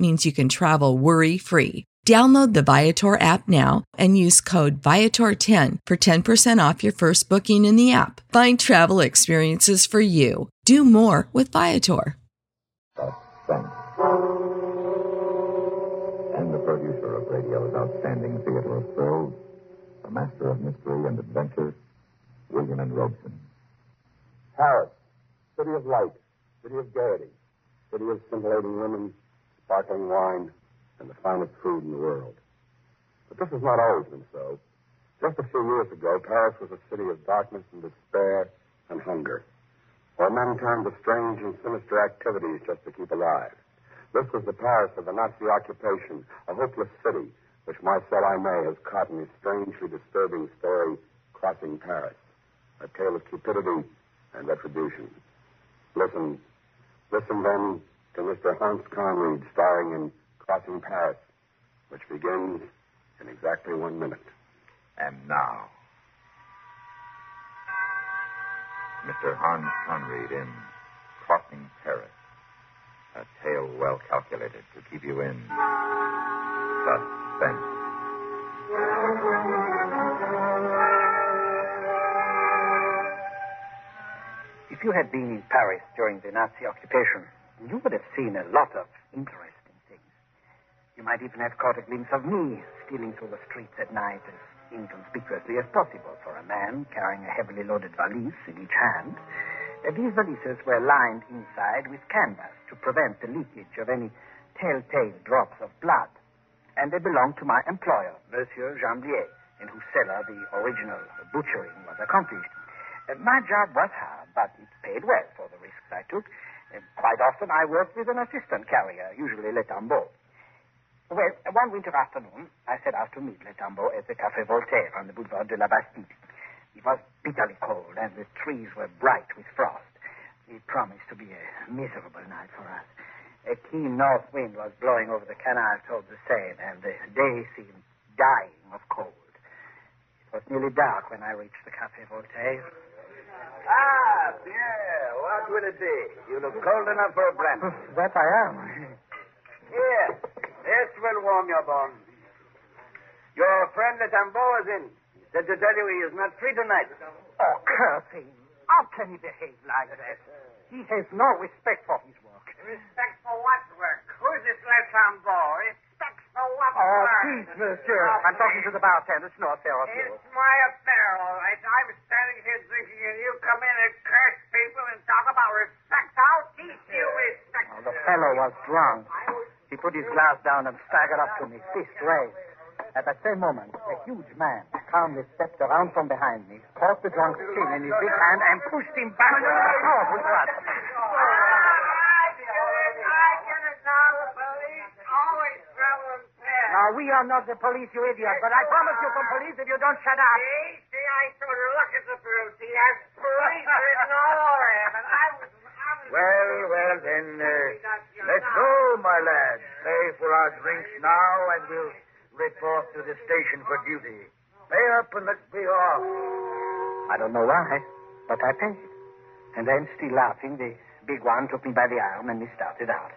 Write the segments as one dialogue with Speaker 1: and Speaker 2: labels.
Speaker 1: means you can travel worry free. Download the Viator app now and use code Viator10 for 10% off your first booking in the app. Find travel experiences for you. Do more with Viator.
Speaker 2: Suspense. And the producer of radio's outstanding theater of thrills, the master of mystery and adventure, William N. Robson.
Speaker 3: Paris, city of light, city of gaiety, city of scintillating women, sparkling wine, and the finest food in the world. But this has not always been so. Just a few years ago, Paris was a city of darkness and despair and hunger, where men turned to strange and sinister activities just to keep alive. This was the Paris of the Nazi occupation, a hopeless city, which Marcel Aymé has caught in his strangely disturbing story, Crossing Paris, a tale of cupidity and retribution. Listen, listen then to Mr. Hans Conried starring in Crossing Paris, which begins in exactly one minute.
Speaker 2: And now, Mr. Hans Conried in Crossing Paris, a tale well calculated to keep you in suspense.
Speaker 4: If you had been in Paris during the Nazi occupation, you would have seen a lot of interesting things. You might even have caught a glimpse of me stealing through the streets at night as inconspicuously as possible for a man carrying a heavily loaded valise in each hand. Uh, These valises were lined inside with canvas to prevent the leakage of any telltale drops of blood. And they belonged to my employer, Monsieur Jamblier, in whose cellar the original butchering was accomplished. Uh, my job was hard, but it paid well for the risks I took. Quite often I worked with an assistant carrier, usually Le Tambeau. Well, one winter afternoon, I set out to meet Le Tambeau at the Café Voltaire on the Boulevard de la Bastille. It was bitterly cold, and the trees were bright with frost. It promised to be a miserable night for us. A keen north wind was blowing over the canal toward the Seine, and the day seemed dying of cold. It was nearly dark when I reached the Café Voltaire.
Speaker 5: Ah, Pierre, what will it be? You look cold enough for a brandy.
Speaker 4: That I am.
Speaker 5: Here, this will warm your bones. Your friend Le Tambeau is in. He said to tell you he is not free tonight.
Speaker 4: Oh, curse him. How can he behave like that? He has no respect for his work.
Speaker 6: Respect for what work? Who's this Le Tambeau? Respect for what
Speaker 4: Oh,
Speaker 6: work?
Speaker 4: please, monsieur. I'm talking to the bartender. It's no affair of yours.
Speaker 6: It's my affair, all right. I'm drinking, and you come in and curse people and talk about respect. I'll teach you respect.
Speaker 4: Oh, the fellow was drunk. He put his glass down and staggered up to me, fist raised. At that same moment, a huge man calmly stepped around from behind me, caught the drunk's chin in his big hand, and pushed him back with a powerful thrust.
Speaker 6: I get it. I get it now. The police always travel in.
Speaker 4: Now, we are not the police, you idiot, but I promise you from police if you don't shut up.
Speaker 6: See? See, I told look at the proof. He has police written all over him, and I was... I was
Speaker 5: Well, well, then, uh, let's go, my lad. Pay for our drinks now, and we'll report to the station for duty. Pay up and let's be off.
Speaker 4: I don't know why, but I paid. And then, still laughing, the big one took me by the arm and we started out.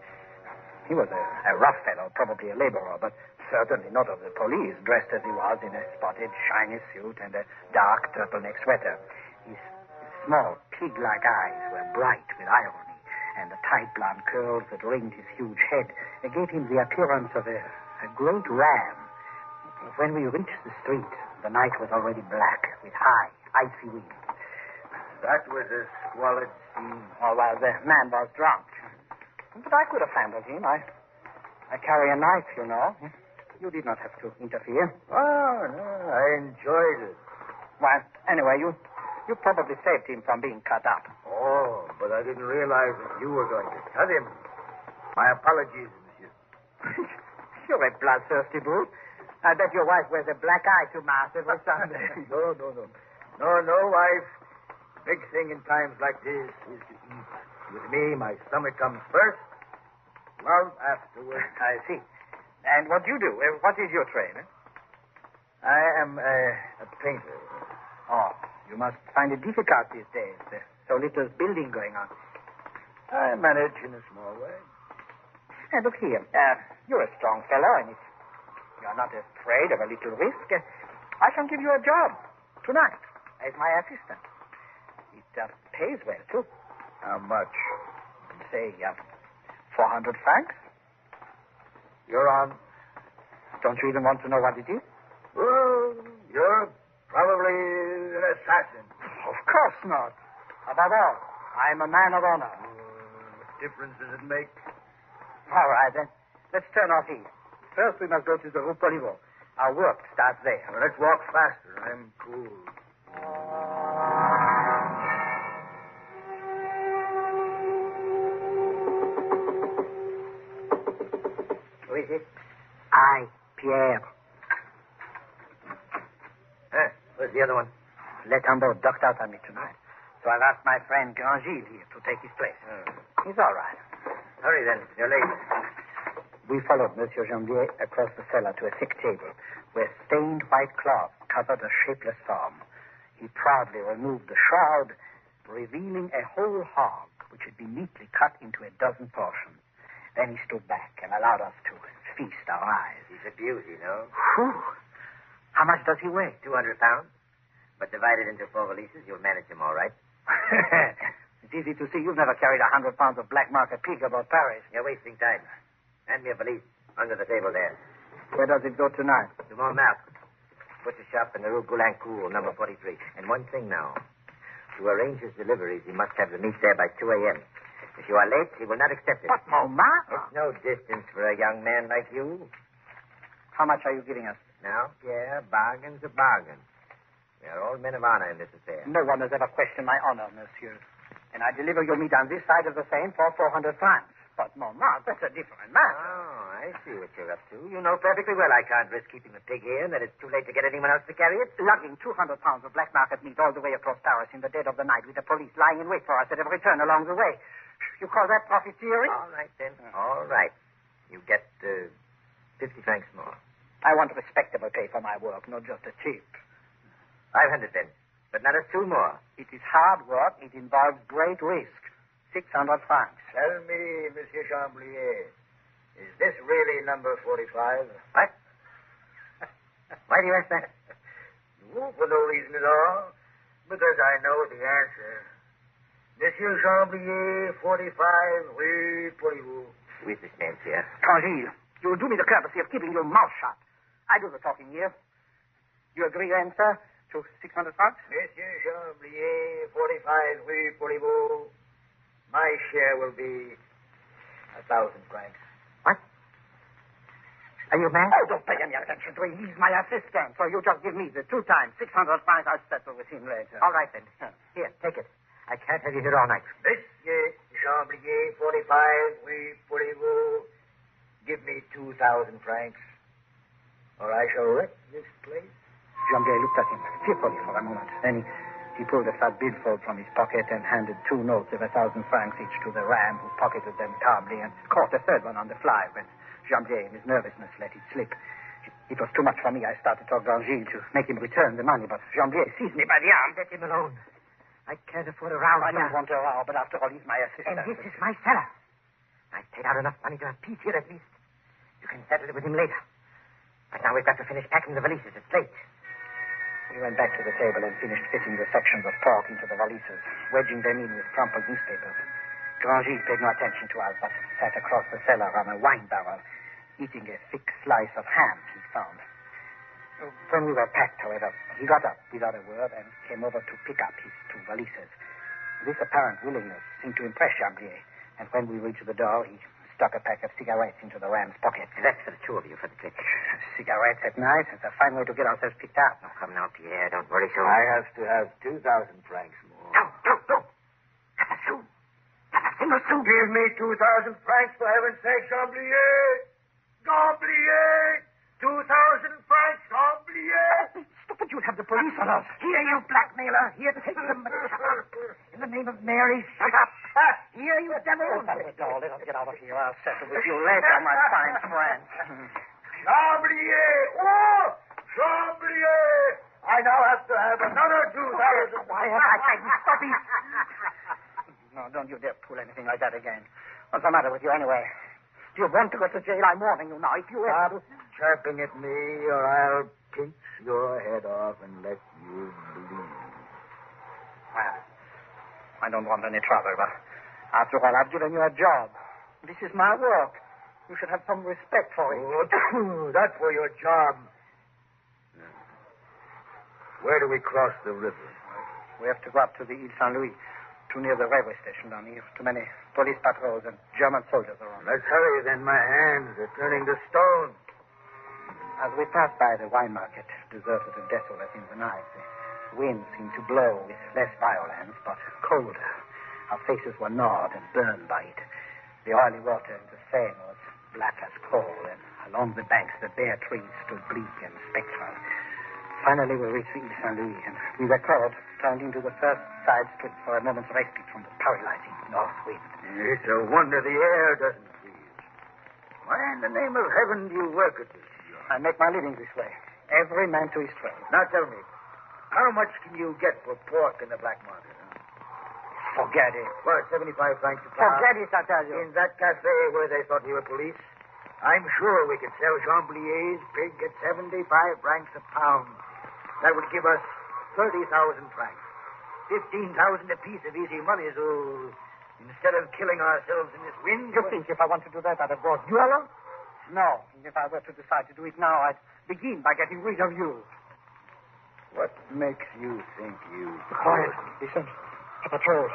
Speaker 4: He was a, a rough fellow, probably a laborer, but certainly not of the police, dressed as he was in a spotted, shiny suit and a dark turtleneck sweater. His, small, pig-like eyes were bright with irony, and the tight blonde curls that ringed his huge head gave him the appearance of a, a great ram. When we reached the street, the night was already black with high, icy winds.
Speaker 5: That was a squalid scene.
Speaker 4: Oh, well, the man was drunk. But I could have handled him. I, I carry a knife, you know. You did not have to interfere.
Speaker 5: Oh, no, I enjoyed it.
Speaker 4: Well, anyway, you you probably saved him from being cut up.
Speaker 5: Oh, but I didn't realize that you were going to cut him. My apologies, monsieur.
Speaker 4: You're a bloodthirsty brute. I bet your wife wears a black eye to mass every Sunday.
Speaker 5: no, no, no. No, no, wife. Big thing in times like this is to eat. With me, my stomach comes first, love afterwards.
Speaker 4: I see. And what do you do? Uh, What is your trade? eh?
Speaker 5: I am a, a painter.
Speaker 4: Oh, you must find it difficult these days. There's so little building going on.
Speaker 5: I manage in a small way.
Speaker 4: Hey, look here. Uh, you're a strong fellow, and if you're not afraid of a little risk, uh, I can give you a job tonight as my assistant. It uh, pays well, too.
Speaker 5: How much?
Speaker 4: Say, uh, 400 francs.
Speaker 5: You're on.
Speaker 4: Don't you even want to know what it is?
Speaker 5: Well, you're probably an assassin.
Speaker 4: Of course not. Above all, I'm a man of honor.
Speaker 5: What difference does it make?
Speaker 4: All right, then. Let's turn off east. First, we must go to the Rue Poliveau. Our work starts there.
Speaker 5: Well, let's walk faster. I'm cool.
Speaker 4: Is it? I, Pierre.
Speaker 5: Eh, where's the other one?
Speaker 4: Le Tambeau ducked out on me tonight. So I've asked my friend Grandgil here to take his place. He's all right.
Speaker 5: Hurry then. You're late.
Speaker 4: We followed Monsieur Jamblier across the cellar to a thick table where stained white cloth covered a shapeless form. He proudly removed the shroud, revealing a whole hog which had been neatly cut into a dozen portions. Then he stood back and allowed us to feast our eyes.
Speaker 7: He's a beauty, no?
Speaker 4: Whew! How much does he weigh?
Speaker 7: 200 pounds. But divided into four valises, you'll manage him all right.
Speaker 4: it's easy to see you've never carried a hundred pounds of black market pig about Paris.
Speaker 7: You're wasting time. Hand me a valise under the table there.
Speaker 4: Where does it go tonight?
Speaker 7: To Montmartre. Butcher shop in the Rue Caulaincourt, number 43. And one thing now. To arrange his deliveries, he must have the meat there by 2 a.m. If you are late, he will not accept it.
Speaker 4: But Montmartre?
Speaker 7: It's no distance for a young man like you.
Speaker 4: How much are you giving us?
Speaker 7: Now, Pierre, bargain's a bargain. We are all men of honor in this affair.
Speaker 4: No one has ever questioned my honor, monsieur. And I deliver your meat on this side of the Seine for 400 francs. But Montmartre, that's a different matter.
Speaker 7: Oh, I see what you're up to. You know perfectly well I can't risk keeping the pig here and that it's too late to get anyone else to carry it.
Speaker 4: Lugging 200 pounds of black market meat all the way across Paris in the dead of the night with the police lying in wait for us at every turn along the way. You call that profiteering?
Speaker 7: All right, then. All right. You get uh, 50 francs more.
Speaker 4: I want a respectable pay for my work, not just a cheap.
Speaker 7: 500 then. But not a two more.
Speaker 4: It is hard work. It involves great risk. 600 francs.
Speaker 5: Tell me, Monsieur Jamblier, is this really number 45?
Speaker 7: What? Why do you ask that?
Speaker 5: No, for no reason at all. Because I know the answer. Monsieur Jamblier, 45, Rue Poliveau.
Speaker 7: Who is this man, Pierre?
Speaker 4: Congil, you'll do me the courtesy of keeping your mouth shut. I do the talking here. You agree then, sir, to 600 francs?
Speaker 5: Monsieur Jamblier, 45, Rue Poliveau. My share will be a thousand francs.
Speaker 7: What? Are you mad?
Speaker 4: Oh, don't pay any attention to him. He's my assistant. So you just give me the two times 600 francs. I'll settle with him later.
Speaker 7: All right, then. Here, take it. I can't have you here all night.
Speaker 5: Monsieur Jamblier, 45, oui, Poliveau. Give me 2,000 francs, or I shall wreck this place.
Speaker 4: Jamblier looked at him fearfully for a moment. Then he, he pulled a fat billfold from his pocket and handed two notes of a thousand francs each to the ram, who pocketed them calmly and caught a third one on the fly when Jamblier, in his nervousness, let it slip. It was too much for me. I started to talk Grandgil to make him return the money, but Jamblier seized me by the arm.
Speaker 7: Let him alone. I can't afford a row
Speaker 4: I don't want to row, but after all, he's my assistant.
Speaker 7: And this is my cellar. I've paid out enough money to have peace here at least. You can settle it with him later. But now we've got to finish packing the valises. It's late.
Speaker 4: We went back to the table and finished fitting the sections of pork into the valises, wedging them in with crumpled newspapers. Grangil paid no attention to us, but sat across the cellar on a wine barrel, eating a thick slice of ham he'd found. When we were packed, however, he got up without a word and came over to pick up his two valises. This apparent willingness seemed to impress Jamblier, and when we reached the door, he stuck a pack of cigarettes into the ram's pocket.
Speaker 7: That's for the two of you for the trip.
Speaker 4: cigarettes at night. It's a fine way to get ourselves picked up.
Speaker 7: Oh, come now, Pierre. Don't worry so much.
Speaker 5: I have to have 2,000 francs more.
Speaker 7: No, no, no. Not a sou. Not a single sou.
Speaker 5: Give me 2,000 francs, for heaven's sake, Gamblier! Gamblier! 2,000 francs, Gamblier!
Speaker 4: Stupid, you'll have the police on us.
Speaker 7: Here, you blackmailer. Here, take some. In the name of Mary, shut up. Here, you devil.
Speaker 4: Oh, Open the door. Let us get out of here. I'll settle with you later, my fine friend.
Speaker 5: Jamblier! Oh! Jamblier! I now have to have another 2,000.
Speaker 4: Quiet, I said. Stop it. No, don't you dare pull anything like that again. What's the matter with you anyway? Do you want to go to jail? I'm warning you now. If you ever...
Speaker 5: Stop chirping at me, or I'll pinch your head off and let you bleed.
Speaker 4: Well, I don't want any trouble, but after all, I've given you a job. This is my work. You should have some respect for it.
Speaker 5: Oh, that's for your job. Where do we cross the river?
Speaker 4: We have to go up to the Ile Saint Louis, too near the railway station down here. Too many police patrols and German soldiers around.
Speaker 5: Let's hurry, then. My hands are turning to stone.
Speaker 4: As we passed by the wine market, deserted and desolate in the night, the wind seemed to blow with less violence, but colder. Our faces were gnawed and burned by it. The oily water in the Seine was black as coal, and along the banks the bare trees stood bleak and spectral. Finally, we reached Ile Saint Louis, and we were caught, turned into the first side street for a moment's respite from the paralyzing north wind.
Speaker 5: It's a wonder the air doesn't freeze. Why in the name of heaven do you work at this job?
Speaker 4: I make my living this way. Every man to his trade.
Speaker 5: Now tell me, how much can you get for pork in the black market? Huh?
Speaker 4: Forget it.
Speaker 5: What, 75 francs a pound?
Speaker 4: Forget it, I tell you.
Speaker 5: In that cafe where they thought we were police? I'm sure we could sell Jamblier's pig at 75 francs a pound. That would give us 30,000 francs. 15,000 apiece of easy money, so instead of killing ourselves in this wind...
Speaker 4: You think if I want to do that, I'd have brought you along? No. And if I were to decide to do it now, I'd begin by getting rid of you.
Speaker 5: What makes you think you...
Speaker 4: Quiet. Listen. A patrol.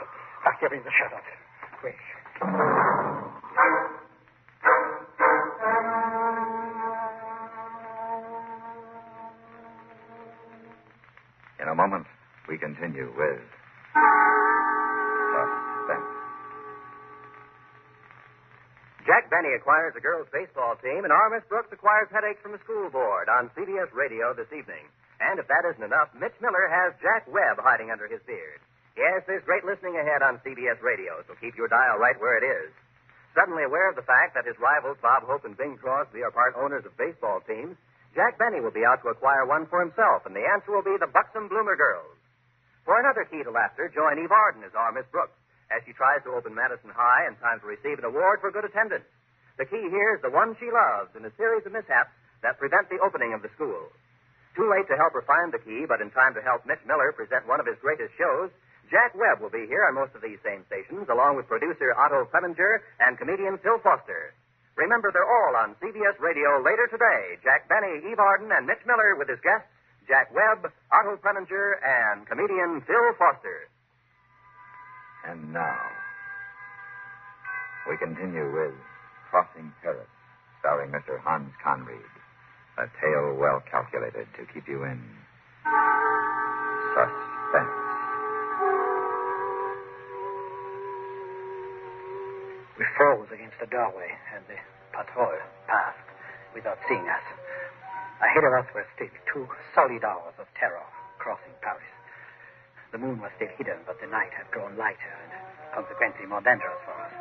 Speaker 4: Back here in the shadows. Quick.
Speaker 2: In a moment, we continue with uh, Suspense.
Speaker 8: Jack Benny acquires a girls' baseball team, and R. Brooks acquires headaches from the school board on CBS Radio this evening. And if that isn't enough, Mitch Miller has Jack Webb hiding under his beard. Yes, there's great listening ahead on CBS Radio, so keep your dial right where it is. Suddenly aware of the fact that his rivals Bob Hope and Bing Crosby are part owners of baseball teams, Jack Benny will be out to acquire one for himself, and the answer will be the Buxom Bloomer Girls. For another key to laughter, join Eve Arden as our Miss Brooks as she tries to open Madison High in time to receive an award for good attendance. The key here is the one she loves in a series of mishaps that prevent the opening of the school. Too late to help her find the key, but in time to help Mitch Miller present one of his greatest shows, Jack Webb will be here on most of these same stations, along with producer Otto Preminger and comedian Phil Foster. Remember, they're all on CBS Radio later today. Jack Benny, Eve Arden, and Mitch Miller with his guests, Jack Webb, Otto Preminger, and comedian Phil Foster.
Speaker 2: And now, we continue with Crossing Paris, starring Mr. Hans Conried. A tale well calculated to keep you in suspense.
Speaker 4: We froze against the doorway, and the patrol passed without seeing us. Ahead of us were still two solid hours of terror crossing Paris. The moon was still hidden, but the night had grown lighter and consequently more dangerous for us.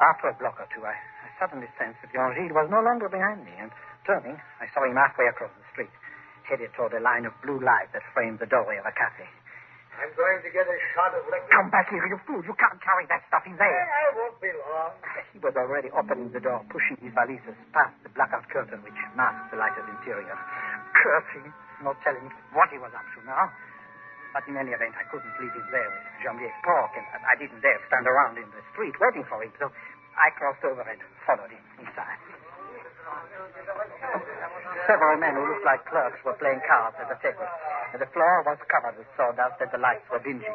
Speaker 4: After a block or two, I, I suddenly sensed that Jean Gilles was no longer behind me, and turning, I saw him halfway across the street, headed toward a line of blue light that framed the doorway of a cafe.
Speaker 5: I'm going to get a shot of liquor.
Speaker 4: Come back here, you fool! You can't carry that stuff in there.
Speaker 5: I won't be long.
Speaker 4: He was already opening the door, pushing his valises past the blackout curtain which masked the lighted interior. Cursing, no telling what he was up to now. But in any event, I couldn't leave him there with Jean-Pierre Pork, and I didn't dare stand around in the street waiting for him, so I crossed over and followed him inside. Several men who looked like clerks were playing cards at the table, and the floor was covered with sawdust and the lights were dingy.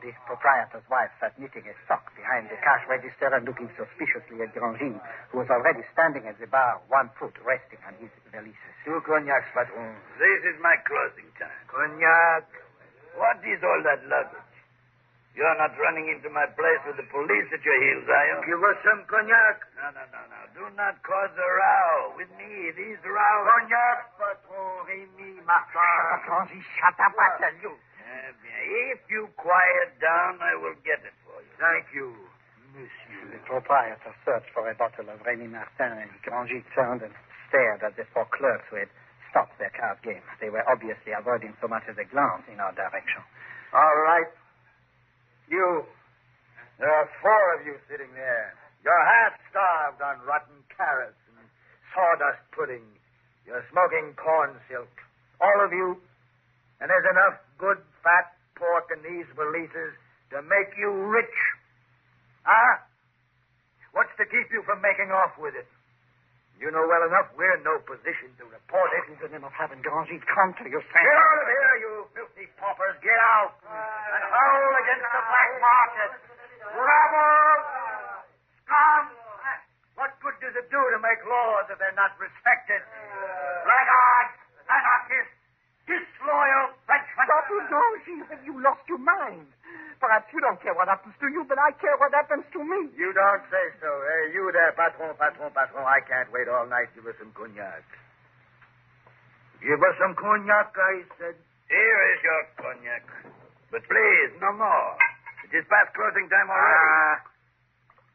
Speaker 4: The proprietor's wife sat knitting a sock behind the cash register and looking suspiciously at Grandgy, who was already standing at the bar, one foot resting on his valises.
Speaker 5: Two cognacs, patron.
Speaker 6: This is my closing time.
Speaker 5: Cognac.
Speaker 6: What is all that luggage? You're not running into my place with the police at your heels, are you?
Speaker 5: Give us some cognac.
Speaker 6: No, no, no, no. Do not cause a row. With me, these rows.
Speaker 5: Cognac, patron. Rémy Martin.
Speaker 4: Grandgy, shut up, I tell you.
Speaker 6: Eh bien, if you quiet down, I will get it for you.
Speaker 5: Thank you, monsieur.
Speaker 4: The proprietor searched for a bottle of Rémy Martin, and Grandgy turned and stared at the four clerks who had stopped their card game. They were obviously avoiding so much as a glance in our direction.
Speaker 5: All right. You. There are four of you sitting there. You're half starved on rotten carrots and sawdust pudding. You're smoking corn silk. All of you. And there's enough good fat pork in these valises to make you rich. Huh? What's to keep you from making off with it? You know well enough we're in no position to report it.
Speaker 4: In the name of heaven, Grandgy, come to your senses.
Speaker 5: Get out of here, you filthy paupers. Get out. And howl against the black market. Rabble! Scum! What good does it do to make laws if they're not respected? Blackguards! Anarchists! Disloyal Frenchmen!
Speaker 4: Stop it, Grandgy. Have you lost your mind? Perhaps you don't care what happens to you, but I care what happens to me.
Speaker 5: You don't say so. Hey, you there, patron, patron, patron. I can't wait all night. Give us some cognac. Give us some cognac, I said.
Speaker 6: Here is your cognac. But please, no more. It is past closing time already.
Speaker 5: Ah,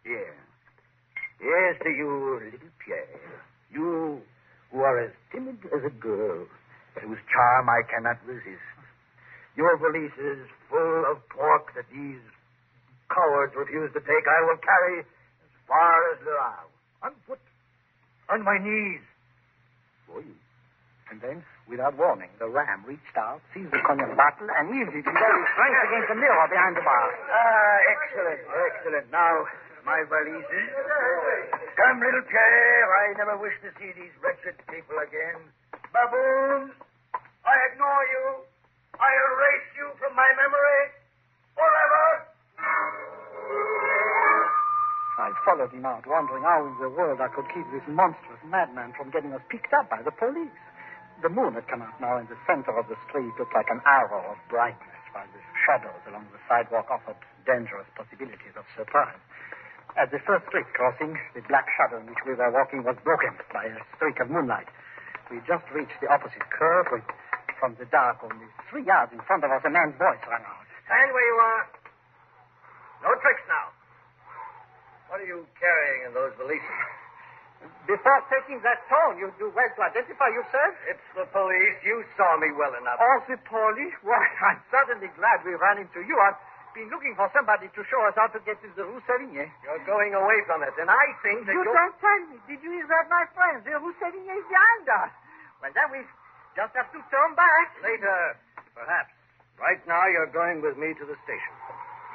Speaker 5: here. Here's to you, little Pierre. You who are as timid as a girl, whose charm I cannot resist. Your valise is full of pork that these cowards refuse to take. I will carry as far as Havre. On foot. On my knees. For you.
Speaker 4: And then, without warning, the ram reached out, seized the cognac bottle, and heaved it his strength against the mirror behind the bar.
Speaker 5: Ah, excellent, excellent. Now, my valises. Come, little Pierre. I never wish to see these wretched people again. Baboons, I ignore you. I erase you from my memory forever.
Speaker 4: I followed him out, wondering how in the world I could keep this monstrous madman from getting us picked up by the police. The moon had come out now, and the center of the street looked like an arrow of brightness, while the shadows along the sidewalk offered dangerous possibilities of surprise. At the first street crossing, the black shadow in which we were walking was broken by a streak of moonlight. We just reached the opposite curve when, from the dark, only three yards in front of us, a man's voice rang out.
Speaker 5: Stand where you are. No tricks now. What are you carrying in those valises?
Speaker 4: Before taking that tone, you do well to identify yourself.
Speaker 5: It's the police. You saw me well enough.
Speaker 4: Oh, the police? Why, I'm certainly glad we ran into you. I've been looking for somebody to show us how to get to the Rue Savigny.
Speaker 5: You're going away from it, and I think that
Speaker 4: You
Speaker 5: you're...
Speaker 4: don't tell me. Did you hear that, my friend? The Rue Savigny is behind us. Well, then we just have to turn back.
Speaker 5: Later, perhaps. Right now, you're going with me to the station.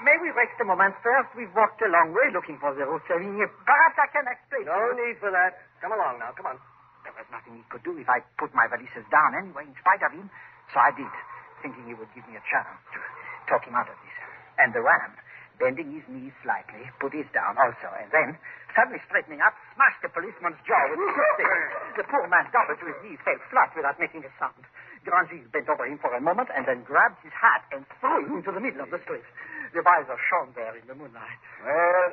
Speaker 4: May we rest a moment first? We've walked a long way looking for the Rue Savigny. Perhaps I can explain.
Speaker 5: No need for that. Come along now. Come on.
Speaker 4: There was nothing he could do if I put my valises down anyway, in spite of him. So I did, thinking he would give me a chance to talk him out of this. And the ram, bending his knees slightly, put his down also, and then, suddenly straightening up, smashed the policeman's jaw with his stick. The poor man doubled to his knees, fell flat without making a sound. Grandis bent over him for a moment and then grabbed his hat and threw him into the middle of the street. The visor shone there in the moonlight.
Speaker 5: Well,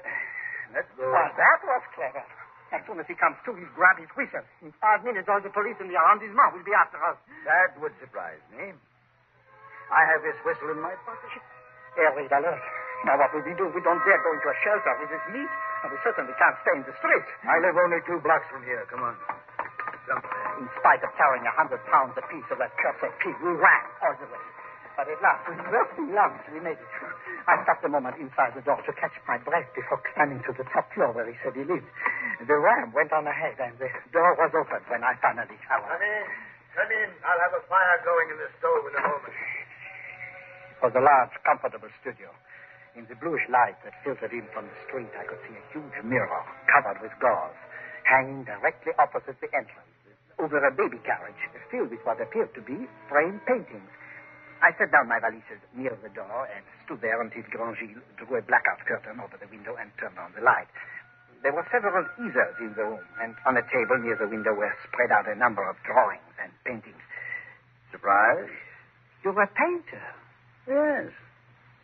Speaker 5: let's go.
Speaker 4: Well, that was clever. As soon as he comes to, he'll grab his whistle. In five minutes, all the police in the arrondissement will be after us.
Speaker 5: That would surprise me. I have this whistle in my pocket.
Speaker 4: Every alert. Now, what will we do? We don't dare go into a shelter with this meat, and we certainly can't stay in the street.
Speaker 5: I live only two blocks from here. Come on. Jump.
Speaker 4: In spite of carrying a hundred pounds apiece of that cursed pig, we ran all the way. But at last, with bursting lungs, we made it. I stopped a moment inside the door to catch my breath before climbing to the top floor where he said he lived. The ram went on ahead, and the door was open when I finally
Speaker 5: Come in. Come in. I'll have a fire going in the stove in a moment.
Speaker 4: Was a large, comfortable studio. In the bluish light that filtered in from the street, I could see a huge mirror covered with gauze, hanging directly opposite the entrance, over a baby carriage filled with what appeared to be framed paintings. I set down my valises near the door and stood there until Grandgil drew a blackout curtain over the window and turned on the light. There were several easels in the room, and on a table near the window were spread out a number of drawings and paintings.
Speaker 9: Surprised?
Speaker 4: You're a painter.
Speaker 9: Yes.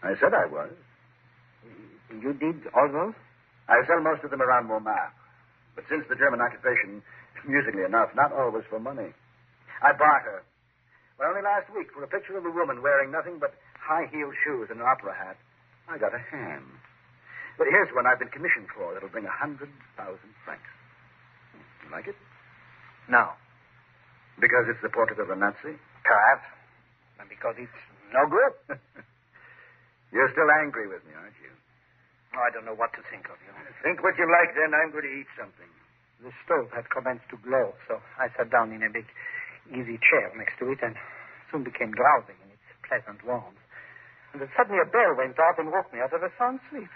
Speaker 9: I said I was.
Speaker 4: You did all those?
Speaker 9: I sell most of them around Montmartre. But since the German occupation, amusingly enough, not all always for money. I barter. But only last week, for a picture of a woman wearing nothing but high heeled shoes and an opera hat, I got a ham. But here's one I've been commissioned for that'll bring a hundred thousand francs. You like it?
Speaker 4: No.
Speaker 9: Because it's the portrait of a Nazi?
Speaker 4: Perhaps. And because it's no good.
Speaker 9: You're still angry with me, aren't you?
Speaker 4: Oh, I don't know what to think of you.
Speaker 9: Think what you like, then. I'm going to eat something.
Speaker 4: The stove had commenced to glow, so I sat down in a big easy chair next to it and soon became drowsy in its pleasant warmth. And then suddenly a bell went off and woke me out of a sound sleep.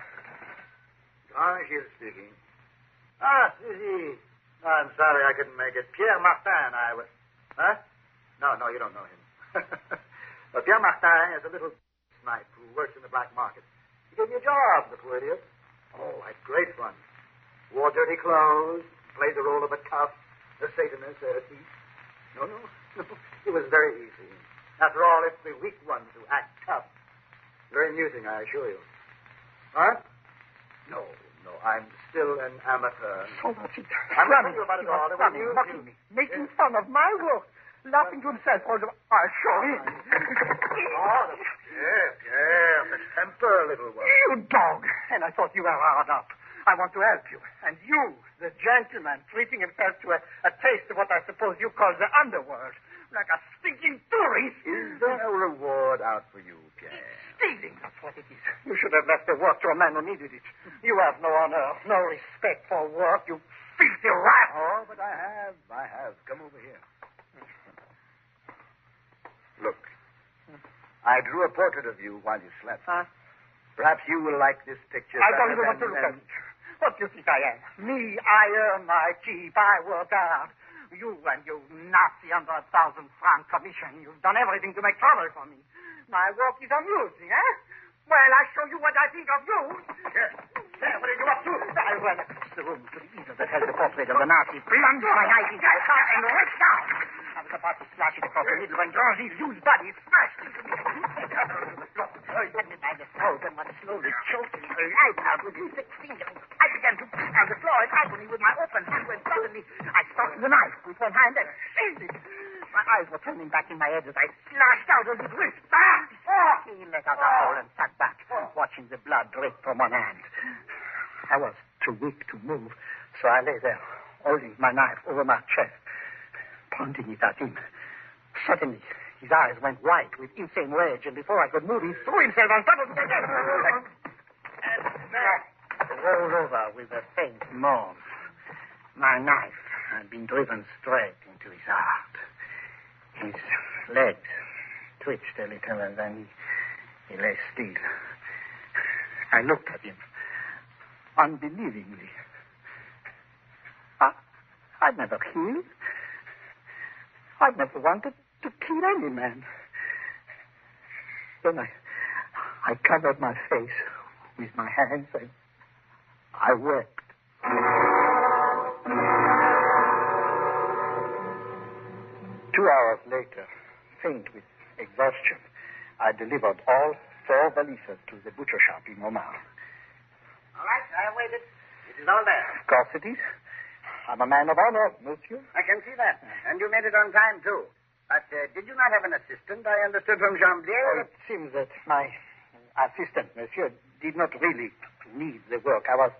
Speaker 5: Ah, she's speaking. Ah, Susie. No, I'm sorry I couldn't make it. Pierre Martin, I was. Huh? No, no, you don't know him. well, Pierre Martin is a little snipe who works in the black market. He gave me a job, the poor idiot. Oh, I had great fun. Wore dirty clothes, played the role of a tough, a Satanist, a thief. No, no, no. It was very easy. After all, it's the weak ones who act tough. Very amusing, I assure you. Huh? No, no, I'm still an amateur.
Speaker 4: So much.
Speaker 5: I'm not you about it all. It was
Speaker 4: Running, mocking me, making fun of my work, laughing to himself all the I.
Speaker 5: Oh, the Pierre, Pierre, the temper, little one.
Speaker 4: You dog! And I thought you were hard up. I want to help you. And you, the gentleman, treating himself to a, a taste of what I suppose you call the underworld. Like a stinking tourist.
Speaker 9: Is there a reward out for you, Pierre?
Speaker 4: Stealing, that's what it is. You should have left the work to a man who needed it. You have no honor, no respect for work, you filthy rat.
Speaker 9: Oh, but I have. I have. Come over here. Look. I drew a portrait of you while you slept.
Speaker 4: Huh?
Speaker 9: Perhaps you will like this picture.
Speaker 4: I don't
Speaker 9: better
Speaker 4: even want to look at it. What do you think I am? Me, I earn my keep. I work hard. You and you Nazi under a thousand franc commission. You've done everything to make trouble for me. My work is amusing, eh? Well, I show you what I think of you.
Speaker 5: Here, here, what are you up to?
Speaker 4: I ran across the room to the easel that held the portrait of the Nazi, plunged my knife into the car, and reached down. I was about to slash it across the middle when Grandier's huge body smashed into me. I got her to the floor. I had me by the throat and was slowly choking her life out with his fingers. I began to beat on the floor in agony with my open hand when suddenly I stopped the knife with one hand and seized it. My eyes were turning back in my head as I slashed out of his wrist. Ah! Oh! He let out a howl and sat back, watching the blood drip from one hand. I was too weak to move, so I lay there, holding my knife over my chest, Suddenly, his eyes went white with insane rage, and before I could move, he threw himself on top of me. And rolled over with a faint moan. My knife had been driven straight into his heart. His legs twitched a little, and then he, he lay still. I looked at him unbelievingly. I, I'd never killed. I'd never wanted to kill any man. Then I, I covered my face with my hands and I wept. Two hours later, faint with exhaustion, I delivered all four valises to the butcher shop in Montmartre.
Speaker 5: All right, I waited. It is all there.
Speaker 4: Of course it is. I'm a man of honor, monsieur.
Speaker 5: I can see that. And you made it on time, too. But uh, did you not have an assistant? I understood from Jean
Speaker 4: Oh, it seems that my assistant, monsieur, did not really need the work. I was,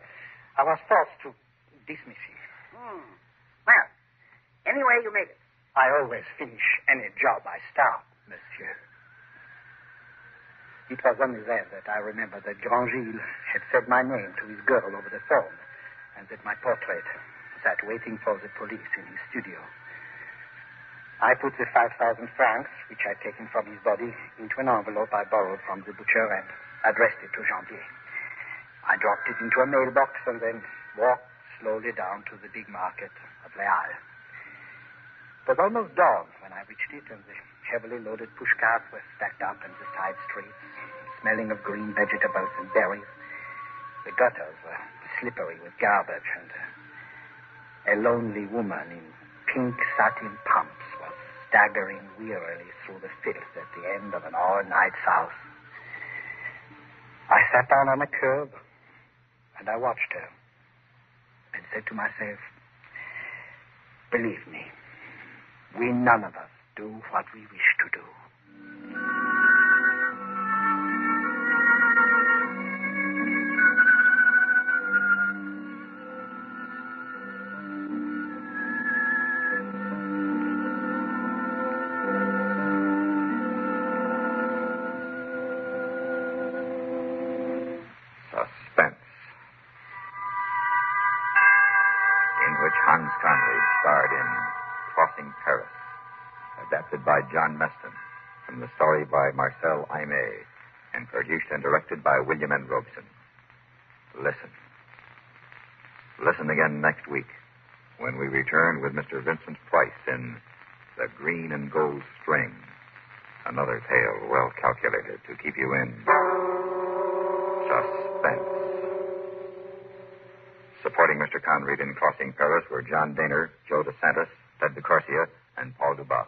Speaker 4: I was forced to dismiss him.
Speaker 5: Hmm. Well, anyway, you made it.
Speaker 4: I always finish any job I start, monsieur. It was only then that I remembered that Grandgil had said my name to his girl over the phone, and that my portrait sat waiting for the police in his studio. I put the 5,000 francs, which I'd taken from his body, into an envelope I borrowed from the butcher and addressed it to Jean-Pierre. I dropped it into a mailbox and then walked slowly down to the big market of Les Halles. It was almost dawn when I reached it, and the heavily loaded pushcarts were stacked up in the side streets, smelling of green vegetables and berries. The gutters were slippery with garbage, and a lonely woman in pink satin pumps was staggering wearily through the filth at the end of an all-night south. I sat down on a curb, and I watched her, and said to myself, Believe me, we none of us do what we wish to do.
Speaker 2: By William N. Robson. Listen. Listen again next week when we return with Mr. Vincent Price in The Green and Gold String. Another tale well calculated to keep you in suspense. Supporting Mr. Conried in Crossing Paris were John Dehner, Joe DeSantis, Ted de Corsia, and Paul Dubov.